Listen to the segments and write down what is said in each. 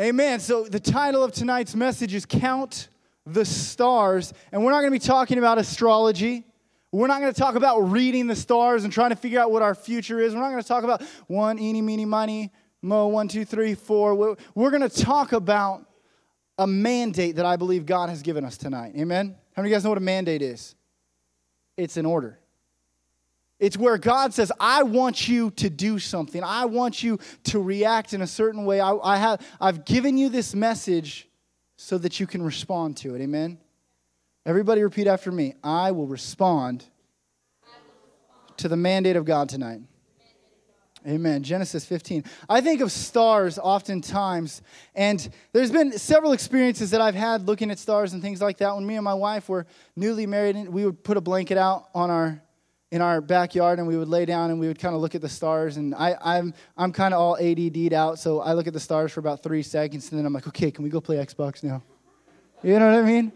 Amen. So, the title of tonight's message is Count the Stars. And we're not going to be talking about astrology. We're not going to talk about reading the stars and trying to figure out what our future is. We're not going to talk about one, eeny, meeny, miny, mo, one, two, three, four. We're going to talk about a mandate that I believe God has given us tonight. Amen? How many of you guys know what a mandate is? It's an order. It's where God says, I want you to do something. I want you to react in a certain way. I, I have, I've given you this message so that you can respond to it. Amen? Everybody repeat after me. I will respond, I will respond. to the mandate of God tonight. Amen. Genesis 15. I think of stars oftentimes, and there's been several experiences that I've had looking at stars and things like that. When me and my wife were newly married, we would put a blanket out on our in our backyard and we would lay down and we would kind of look at the stars. And I, I'm, I'm kind of all ADD'd out, so I look at the stars for about three seconds and then I'm like, okay, can we go play Xbox now? You know what I mean?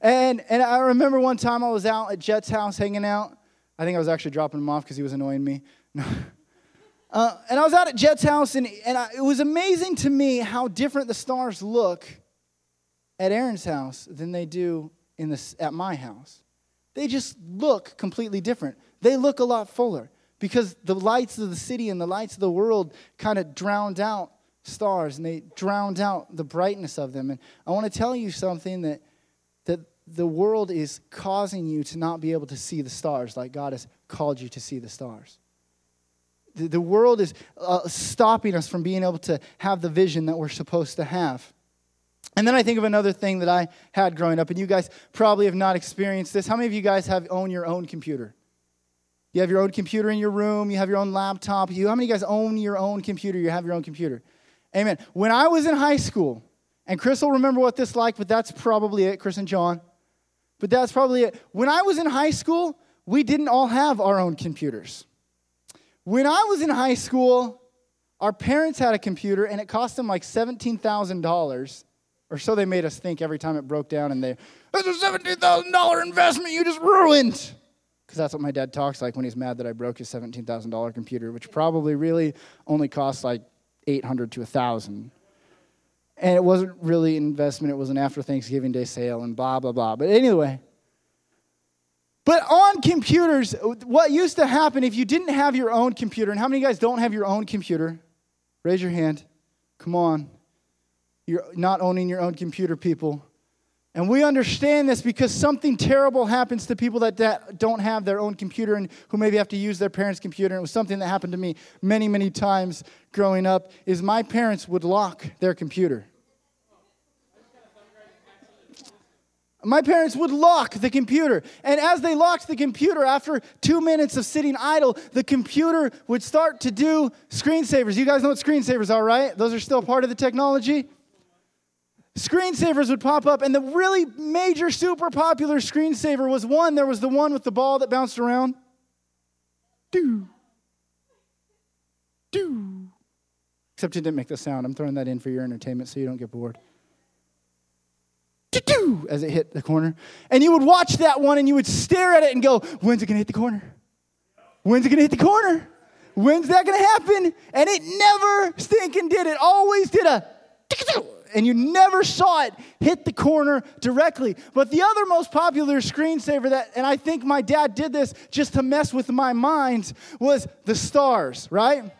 And, and I remember one time I was out at Jet's house hanging out. I think I was actually dropping him off because he was annoying me. uh, and I was out at Jet's house, and, and I, it was amazing to me how different the stars look at Aaron's house than they do in the, at my house. They just look completely different they look a lot fuller because the lights of the city and the lights of the world kind of drowned out stars and they drowned out the brightness of them. And I want to tell you something that, that the world is causing you to not be able to see the stars like God has called you to see the stars. The, the world is uh, stopping us from being able to have the vision that we're supposed to have. And then I think of another thing that I had growing up, and you guys probably have not experienced this. How many of you guys have own your own computer? You have your own computer in your room, you have your own laptop. You, how many of you guys own your own computer? You have your own computer. Amen. When I was in high school, and Chris will remember what this like, but that's probably it, Chris and John. But that's probably it. When I was in high school, we didn't all have our own computers. When I was in high school, our parents had a computer and it cost them like $17,000, or so they made us think every time it broke down, and they, it's a $17,000 investment you just ruined because that's what my dad talks like when he's mad that I broke his $17,000 computer, which probably really only costs like 800 to 1000 And it wasn't really an investment, it was an after Thanksgiving Day sale and blah, blah, blah. But anyway, but on computers, what used to happen if you didn't have your own computer, and how many guys don't have your own computer? Raise your hand. Come on. You're not owning your own computer, people. And we understand this because something terrible happens to people that don't have their own computer and who maybe have to use their parents' computer. And it was something that happened to me many, many times growing up is my parents would lock their computer. My parents would lock the computer. And as they locked the computer, after two minutes of sitting idle, the computer would start to do screensavers. You guys know what screensavers are, right? Those are still part of the technology screensavers would pop up, and the really major, super popular screensaver was one. There was the one with the ball that bounced around. Do. Do. Except it didn't make the sound. I'm throwing that in for your entertainment so you don't get bored. Do as it hit the corner. And you would watch that one and you would stare at it and go, When's it to hit the corner? When's it to hit the corner? When's that to happen? And it never stinking did. It always did a and you never saw it hit the corner directly. But the other most popular screensaver that, and I think my dad did this just to mess with my mind, was the stars, right?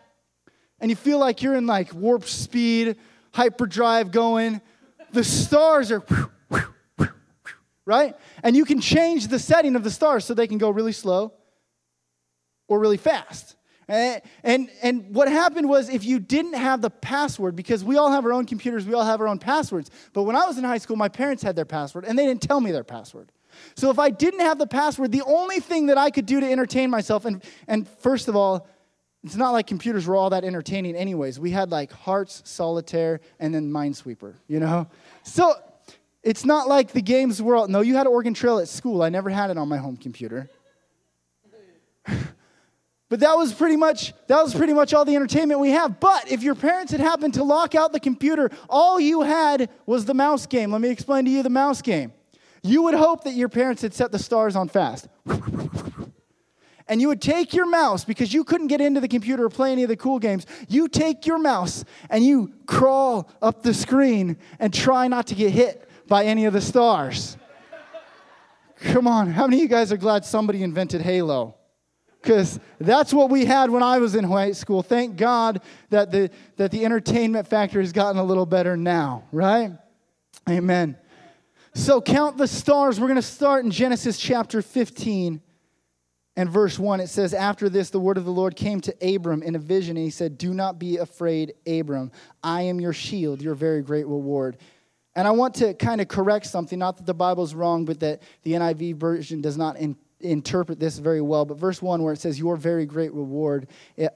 And you feel like you're in like warp speed, hyperdrive going. The stars are, right? And you can change the setting of the stars so they can go really slow or really fast. And, and, and what happened was if you didn't have the password, because we all have our own computers, we all have our own passwords. But when I was in high school, my parents had their password and they didn't tell me their password. So if I didn't have the password, the only thing that I could do to entertain myself, and, and first of all, it's not like computers were all that entertaining, anyways. We had like Hearts, Solitaire, and then Minesweeper, you know? So it's not like the games were all, no, you had Oregon Trail at school. I never had it on my home computer. But that was pretty much that was pretty much all the entertainment we have. But if your parents had happened to lock out the computer, all you had was the mouse game. Let me explain to you the mouse game. You would hope that your parents had set the stars on fast. and you would take your mouse because you couldn't get into the computer or play any of the cool games. You take your mouse and you crawl up the screen and try not to get hit by any of the stars. Come on, how many of you guys are glad somebody invented Halo? Because that's what we had when I was in high school. Thank God that the, that the entertainment factor has gotten a little better now, right? Amen. So count the stars. We're going to start in Genesis chapter 15 and verse 1. It says, After this, the word of the Lord came to Abram in a vision, and he said, Do not be afraid, Abram. I am your shield, your very great reward. And I want to kind of correct something, not that the Bible's wrong, but that the NIV version does not in, interpret this very well. But verse 1, where it says, Your very great reward,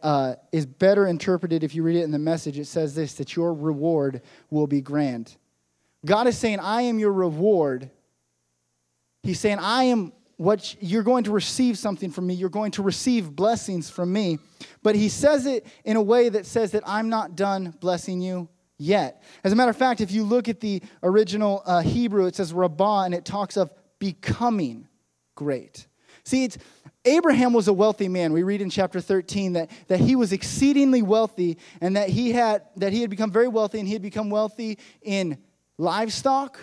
uh, is better interpreted if you read it in the message. It says this, that your reward will be grand. God is saying, I am your reward. He's saying, I am what you're going to receive something from me. You're going to receive blessings from me. But he says it in a way that says that I'm not done blessing you yet. As a matter of fact, if you look at the original uh, Hebrew, it says rabbah, and it talks of becoming great. See, it's, Abraham was a wealthy man. We read in chapter 13 that, that he was exceedingly wealthy and that he, had, that he had become very wealthy and he had become wealthy in livestock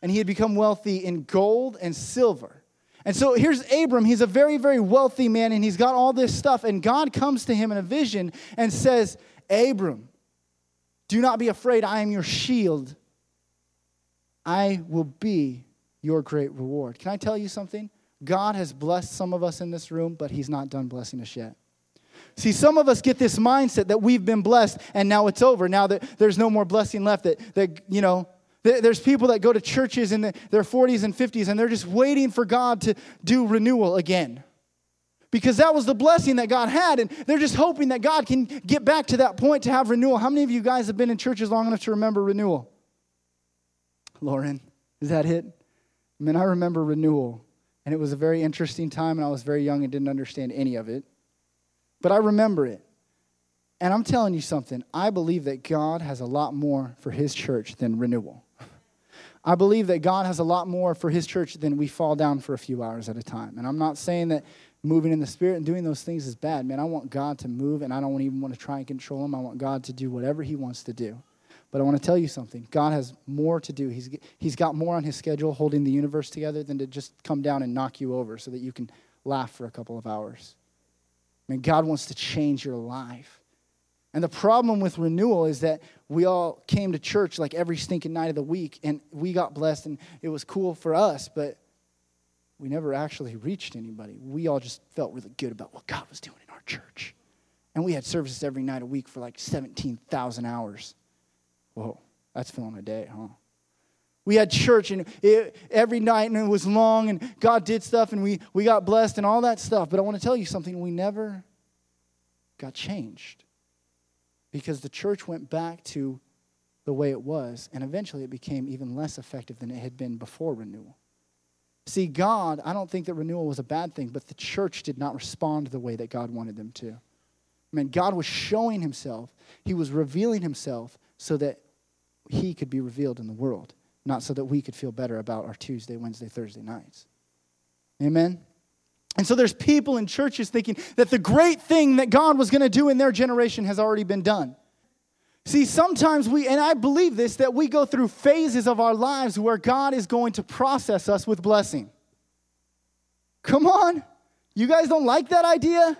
and he had become wealthy in gold and silver. And so here's Abram. He's a very, very wealthy man and he's got all this stuff. And God comes to him in a vision and says, Abram, do not be afraid. I am your shield. I will be your great reward. Can I tell you something? God has blessed some of us in this room, but He's not done blessing us yet. See, some of us get this mindset that we've been blessed and now it's over. Now that there's no more blessing left, that, that you know, there's people that go to churches in their 40s and 50s and they're just waiting for God to do renewal again. Because that was the blessing that God had, and they're just hoping that God can get back to that point to have renewal. How many of you guys have been in churches long enough to remember renewal? Lauren, is that it? I mean, I remember renewal. And it was a very interesting time, and I was very young and didn't understand any of it. But I remember it. And I'm telling you something, I believe that God has a lot more for His church than renewal. I believe that God has a lot more for His church than we fall down for a few hours at a time. And I'm not saying that moving in the Spirit and doing those things is bad, man. I want God to move, and I don't even want to try and control Him. I want God to do whatever He wants to do. But I want to tell you something. God has more to do. He's, he's got more on his schedule holding the universe together than to just come down and knock you over so that you can laugh for a couple of hours. I mean, God wants to change your life. And the problem with renewal is that we all came to church like every stinking night of the week and we got blessed and it was cool for us, but we never actually reached anybody. We all just felt really good about what God was doing in our church. And we had services every night a week for like 17,000 hours. Whoa, that's filling a day, huh? We had church and it, every night and it was long and God did stuff and we, we got blessed and all that stuff. But I want to tell you something we never got changed because the church went back to the way it was and eventually it became even less effective than it had been before renewal. See, God, I don't think that renewal was a bad thing, but the church did not respond the way that God wanted them to. I mean, God was showing himself, He was revealing Himself so that he could be revealed in the world, not so that we could feel better about our Tuesday, Wednesday, Thursday nights. Amen? And so there's people in churches thinking that the great thing that God was going to do in their generation has already been done. See, sometimes we, and I believe this, that we go through phases of our lives where God is going to process us with blessing. Come on. You guys don't like that idea?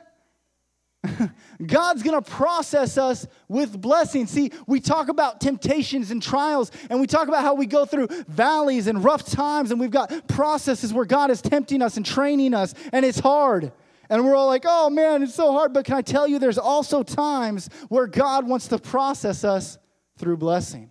God's going to process us with blessings. See, we talk about temptations and trials, and we talk about how we go through valleys and rough times, and we've got processes where God is tempting us and training us, and it's hard. And we're all like, oh man, it's so hard. But can I tell you, there's also times where God wants to process us through blessing.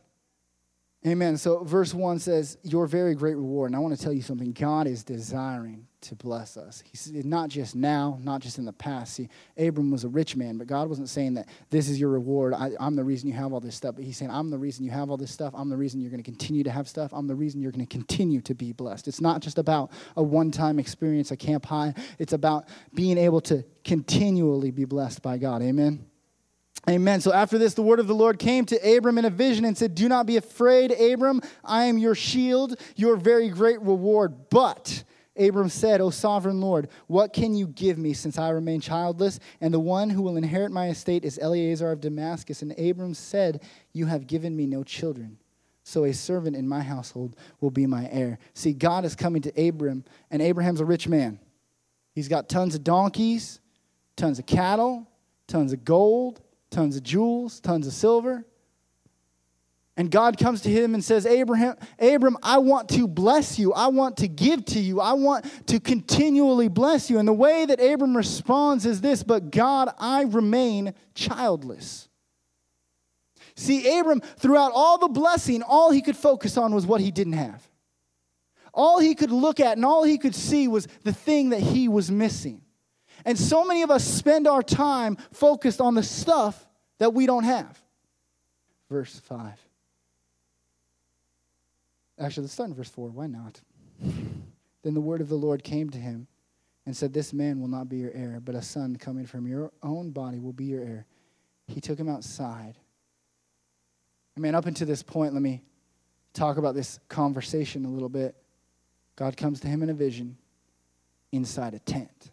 Amen. So, verse 1 says, Your very great reward. And I want to tell you something God is desiring to bless us. He said, not just now, not just in the past. See, Abram was a rich man, but God wasn't saying that this is your reward. I, am the reason you have all this stuff. But He's saying, I'm the reason you have all this stuff. I'm the reason you're going to continue to have stuff. I'm the reason you're going to continue to be blessed. It's not just about a one time experience at Camp High, it's about being able to continually be blessed by God. Amen. Amen. So after this, the word of the Lord came to Abram in a vision and said, Do not be afraid, Abram. I am your shield, your very great reward. But Abram said, O sovereign Lord, what can you give me since I remain childless? And the one who will inherit my estate is Eliezer of Damascus. And Abram said, You have given me no children. So a servant in my household will be my heir. See, God is coming to Abram, and Abraham's a rich man. He's got tons of donkeys, tons of cattle, tons of gold, tons of jewels, tons of silver. And God comes to him and says, Abraham, Abram, I want to bless you. I want to give to you. I want to continually bless you. And the way that Abram responds is this But God, I remain childless. See, Abram, throughout all the blessing, all he could focus on was what he didn't have. All he could look at and all he could see was the thing that he was missing. And so many of us spend our time focused on the stuff that we don't have. Verse 5. Actually, let's start in verse 4. Why not? then the word of the Lord came to him and said, This man will not be your heir, but a son coming from your own body will be your heir. He took him outside. I mean, up until this point, let me talk about this conversation a little bit. God comes to him in a vision inside a tent.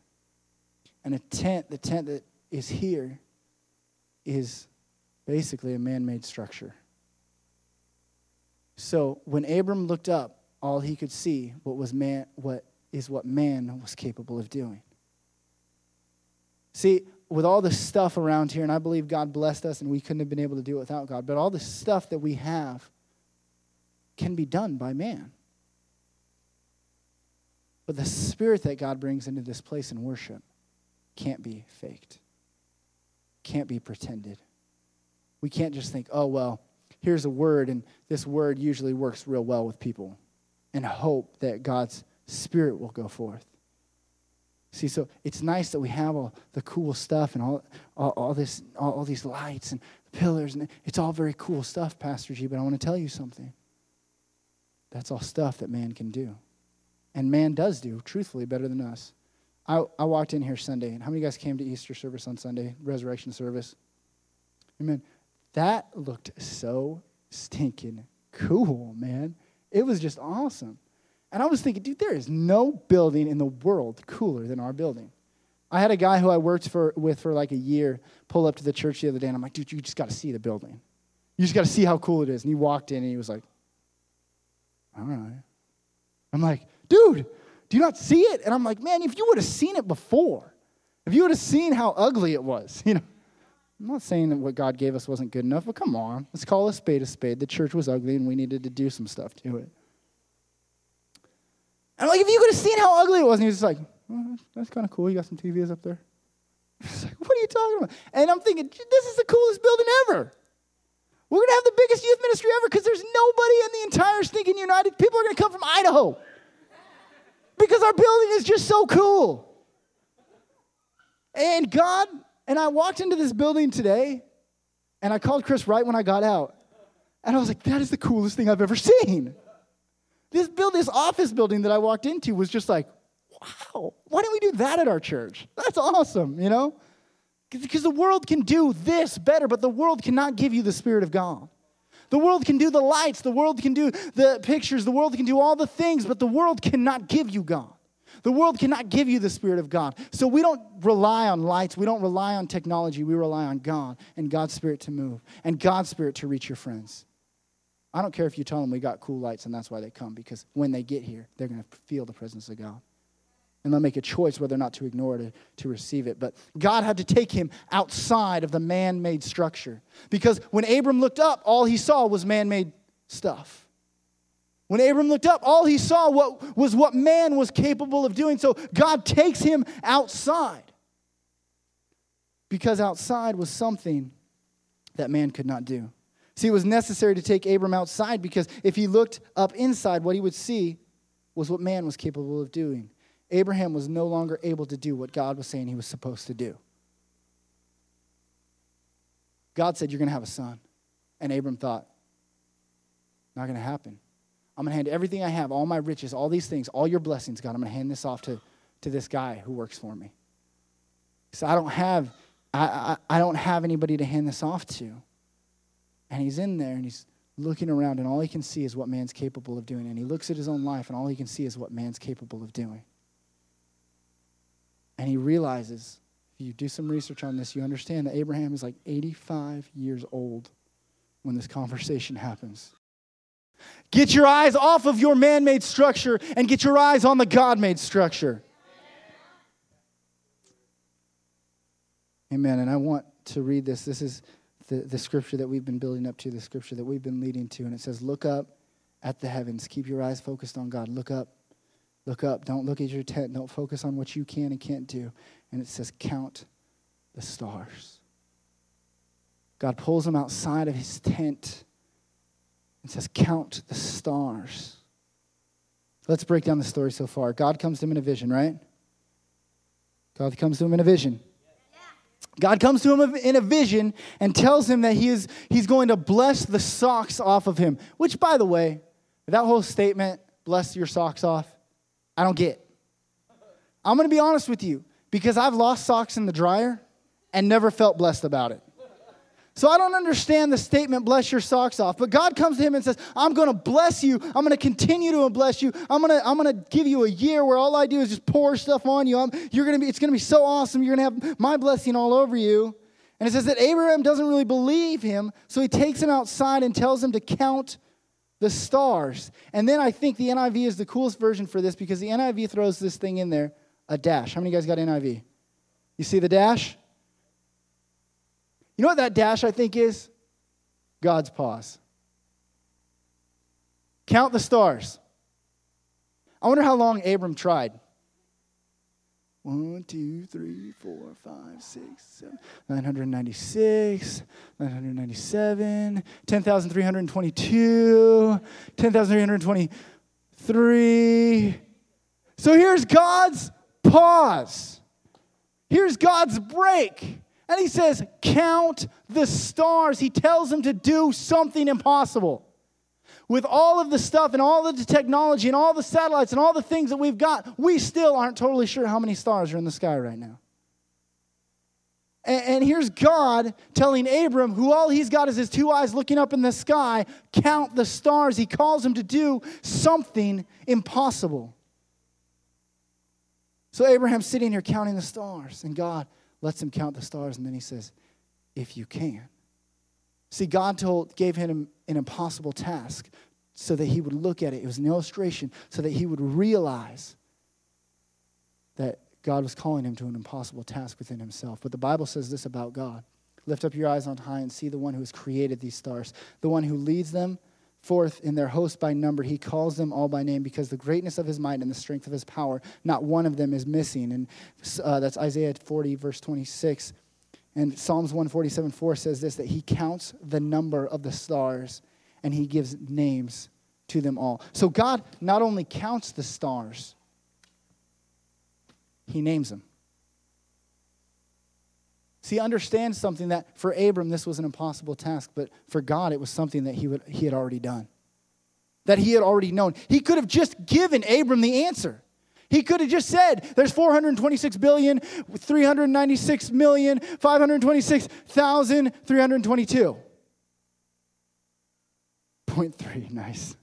And a tent, the tent that is here, is basically a man made structure. So when Abram looked up, all he could see what was man what is what man was capable of doing. See, with all the stuff around here, and I believe God blessed us and we couldn't have been able to do it without God, but all the stuff that we have can be done by man. But the spirit that God brings into this place in worship can't be faked, can't be pretended. We can't just think, oh, well, here's a word, and this word usually works real well with people, and hope that God's Spirit will go forth. See, so it's nice that we have all the cool stuff and all, all, all this, all, all these lights and pillars, and it's all very cool stuff, Pastor G. But I want to tell you something. That's all stuff that man can do, and man does do, truthfully, better than us. I, I walked in here Sunday, and how many of you guys came to Easter service on Sunday, resurrection service? Amen. That looked so stinking cool, man. It was just awesome. And I was thinking, dude, there is no building in the world cooler than our building. I had a guy who I worked for, with for like a year pull up to the church the other day, and I'm like, dude, you just got to see the building. You just got to see how cool it is. And he walked in, and he was like, all right. I'm like, dude, do you not see it? And I'm like, man, if you would have seen it before, if you would have seen how ugly it was, you know, I'm not saying that what God gave us wasn't good enough, but come on. Let's call a spade a spade. The church was ugly and we needed to do some stuff to it. And like, if you could have seen how ugly it was, and he was just like, that's kind of cool. You got some TVs up there. He's like, what are you talking about? And I'm thinking, this is the coolest building ever. We're going to have the biggest youth ministry ever because there's nobody in the entire stinking United. People are going to come from Idaho because our building is just so cool. And God and I walked into this building today, and I called Chris right when I got out. And I was like, that is the coolest thing I've ever seen. This build, this office building that I walked into was just like, wow, why don't we do that at our church? That's awesome, you know? Because the world can do this better, but the world cannot give you the Spirit of God. The world can do the lights, the world can do the pictures, the world can do all the things, but the world cannot give you God. The world cannot give you the Spirit of God. So we don't rely on lights. We don't rely on technology. We rely on God and God's Spirit to move and God's Spirit to reach your friends. I don't care if you tell them we got cool lights and that's why they come, because when they get here, they're going to feel the presence of God. And they'll make a choice whether or not to ignore it or to receive it. But God had to take him outside of the man made structure. Because when Abram looked up, all he saw was man made stuff. When Abram looked up, all he saw what, was what man was capable of doing. So God takes him outside. Because outside was something that man could not do. See, it was necessary to take Abram outside because if he looked up inside, what he would see was what man was capable of doing. Abraham was no longer able to do what God was saying he was supposed to do. God said, You're going to have a son. And Abram thought, Not going to happen. I'm going to hand everything I have, all my riches, all these things, all your blessings, God, I'm going to hand this off to, to this guy who works for me. So I don't have I, I, I don't have anybody to hand this off to. And he's in there and he's looking around and all he can see is what man's capable of doing. And he looks at his own life and all he can see is what man's capable of doing. And he realizes, if you do some research on this, you understand that Abraham is like 85 years old when this conversation happens. Get your eyes off of your man made structure and get your eyes on the God made structure. Amen. And I want to read this. This is the, the scripture that we've been building up to, the scripture that we've been leading to. And it says, Look up at the heavens. Keep your eyes focused on God. Look up. Look up. Don't look at your tent. Don't focus on what you can and can't do. And it says, Count the stars. God pulls them outside of his tent and says, Count the stars. Let's break down the story so far. God comes to him in a vision, right? God comes to him in a vision. God comes to him in a vision and tells him that he is, he's going to bless the socks off of him. Which, by the way, that whole statement, bless your socks off, I don't get. I'm going to be honest with you because I've lost socks in the dryer and never felt blessed about it. So I don't understand the statement, bless your socks off. But God comes to him and says, I'm going to bless you. I'm going to continue to bless you. I'm going to, I'm going to give you a year where all I do is just pour stuff on you. I'm, you're going to be, it's going to be so awesome. You're going to have my blessing all over you. And it says that Abraham doesn't really believe him. So he takes him outside and tells him to count the stars. And then I think the NIV is the coolest version for this because the NIV throws this thing in there a dash. How many guys got NIV? You see the dash? You know what that dash I think is? God's pause. Count the stars. I wonder how long Abram tried. One, two, three, four, five, six, seven, 996, 997, 10,322, 10,323. So here's God's pause. Here's God's break. And he says, Count the stars. He tells them to do something impossible. With all of the stuff and all of the technology and all the satellites and all the things that we've got, we still aren't totally sure how many stars are in the sky right now. And, and here's God telling Abram, who all he's got is his two eyes looking up in the sky, count the stars. He calls him to do something impossible. So Abraham's sitting here counting the stars, and God lets him count the stars, and then he says, If you can. See, God told, gave him an impossible task so that he would look at it. It was an illustration so that he would realize that God was calling him to an impossible task within himself. But the Bible says this about God Lift up your eyes on high and see the one who has created these stars, the one who leads them forth in their host by number. He calls them all by name because the greatness of his might and the strength of his power, not one of them is missing. And uh, that's Isaiah 40, verse 26. And Psalms 147 4 says this that he counts the number of the stars and he gives names to them all. So God not only counts the stars, he names them. See, understand something that for Abram this was an impossible task, but for God it was something that he, would, he had already done, that he had already known. He could have just given Abram the answer. He could have just said, there's 426 billion, 396 million, 526,322. Point three, nice.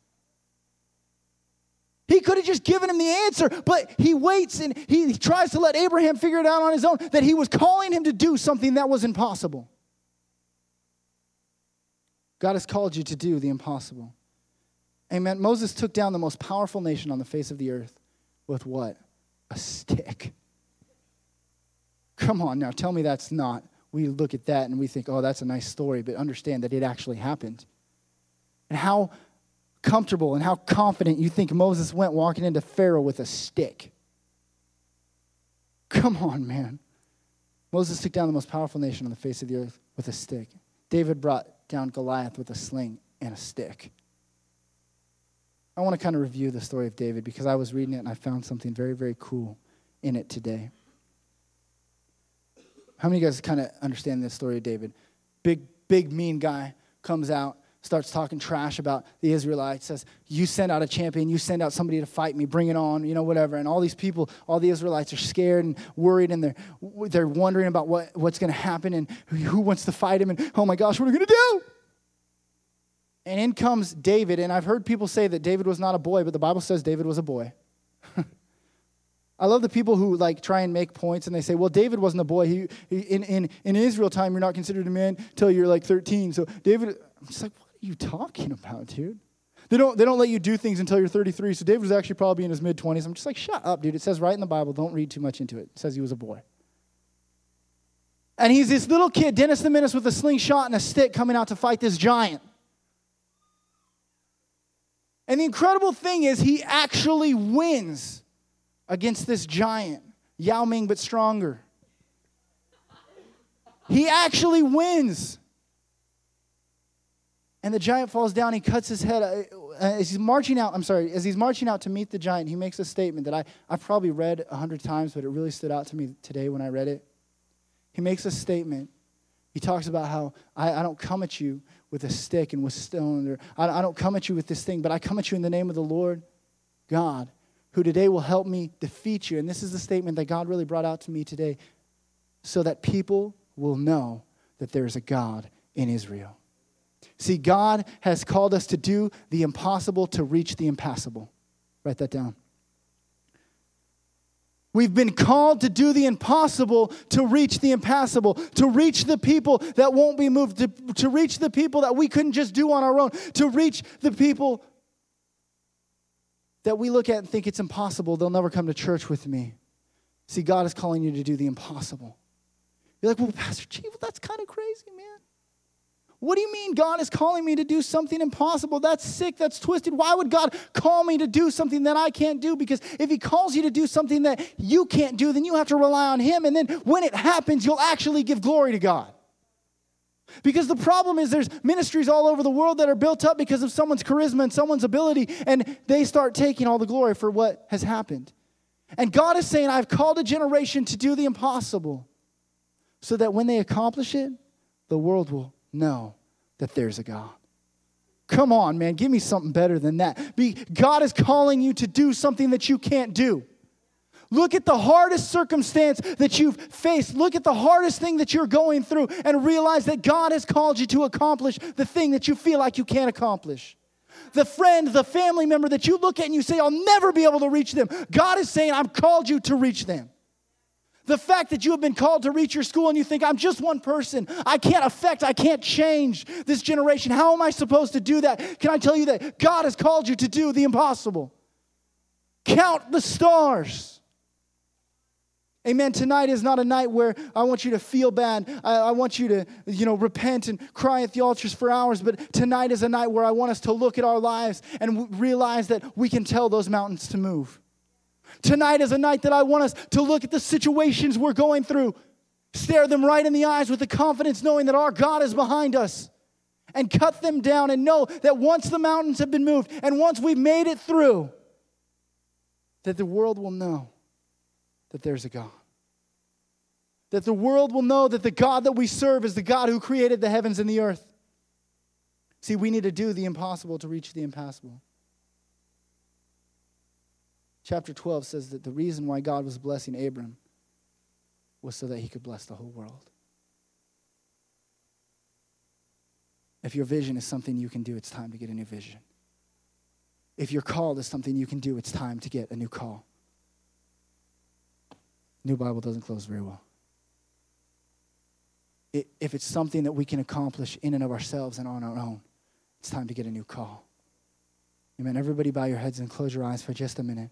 He could have just given him the answer, but he waits and he tries to let Abraham figure it out on his own that he was calling him to do something that was impossible. God has called you to do the impossible. Amen. Moses took down the most powerful nation on the face of the earth with what? A stick. Come on now, tell me that's not. We look at that and we think, oh, that's a nice story, but understand that it actually happened. And how comfortable and how confident you think Moses went walking into Pharaoh with a stick. Come on, man. Moses took down the most powerful nation on the face of the earth with a stick. David brought down Goliath with a sling and a stick. I want to kind of review the story of David because I was reading it and I found something very, very cool in it today. How many of you guys kind of understand this story of David? Big, big, mean guy comes out, starts talking trash about the Israelites, says, You send out a champion, you send out somebody to fight me, bring it on, you know, whatever. And all these people, all the Israelites are scared and worried and they're, they're wondering about what, what's going to happen and who wants to fight him and, oh my gosh, what are we going to do? And in comes David, and I've heard people say that David was not a boy, but the Bible says David was a boy. I love the people who like try and make points and they say, well, David wasn't a boy. He, he in, in, in Israel time, you're not considered a man until you're like 13. So David, I'm just like, are you talking about, dude? They don't, they don't let you do things until you're 33. So David was actually probably in his mid 20s. I'm just like, shut up, dude. It says right in the Bible, don't read too much into it. It says he was a boy. And he's this little kid, Dennis the Menace, with a slingshot and a stick coming out to fight this giant. And the incredible thing is, he actually wins against this giant, Yao Ming, but stronger. He actually wins. And the giant falls down. He cuts his head. Uh, as he's marching out, I'm sorry, as he's marching out to meet the giant, he makes a statement that I, I've probably read a hundred times, but it really stood out to me today when I read it. He makes a statement. He talks about how I, I don't come at you with a stick and with stone, or I, I don't come at you with this thing, but I come at you in the name of the Lord God, who today will help me defeat you. And this is the statement that God really brought out to me today so that people will know that there is a God in Israel. See, God has called us to do the impossible to reach the impassable. Write that down. We've been called to do the impossible to reach the impassable, to reach the people that won't be moved, to, to reach the people that we couldn't just do on our own, to reach the people that we look at and think it's impossible. They'll never come to church with me. See, God is calling you to do the impossible. You're like, well, Pastor G, that's kind of crazy, man. What do you mean God is calling me to do something impossible? That's sick, that's twisted. Why would God call me to do something that I can't do? Because if He calls you to do something that you can't do, then you have to rely on Him. And then when it happens, you'll actually give glory to God. Because the problem is there's ministries all over the world that are built up because of someone's charisma and someone's ability, and they start taking all the glory for what has happened. And God is saying, I've called a generation to do the impossible so that when they accomplish it, the world will know that there's a God. Come on, man, give me something better than that. Be, God is calling you to do something that you can't do. Look at the hardest circumstance that you've faced. Look at the hardest thing that you're going through and realize that God has called you to accomplish the thing that you feel like you can't accomplish. The friend, the family member that you look at and you say, I'll never be able to reach them. God is saying, I've called you to reach them. The fact that you have been called to reach your school and you think, I'm just one person. I can't affect, I can't change this generation. How am I supposed to do that? Can I tell you that God has called you to do the impossible? Count the stars. Amen. Tonight is not a night where I want you to feel bad. I, I, want you to, you know, repent and cry at the altars for hours. But tonight is a night where I want us to look at our lives and w- realize that we can tell those mountains to move. Tonight is a night that I want us to look at the situations we're going through, stare them right in the eyes with the confidence knowing that our God is behind us, and cut them down and know that once the mountains have been moved and once we've made it through, that the world will know that there's a God. That the world will know that the God that we serve is the God who created the heavens and the earth. See, we need to do the impossible to reach the impassable chapter 12 says that the reason why God was blessing Abram was so that he could bless the whole world. If your vision is something you can do, it's time to get a new vision. If your call is something you can do, it's time to get a new call. New Bible doesn't close very well. if it's something that we can accomplish in and of ourselves and on our own, it's time to get a new call. Amen. Everybody bow your heads and close your eyes for just a minute.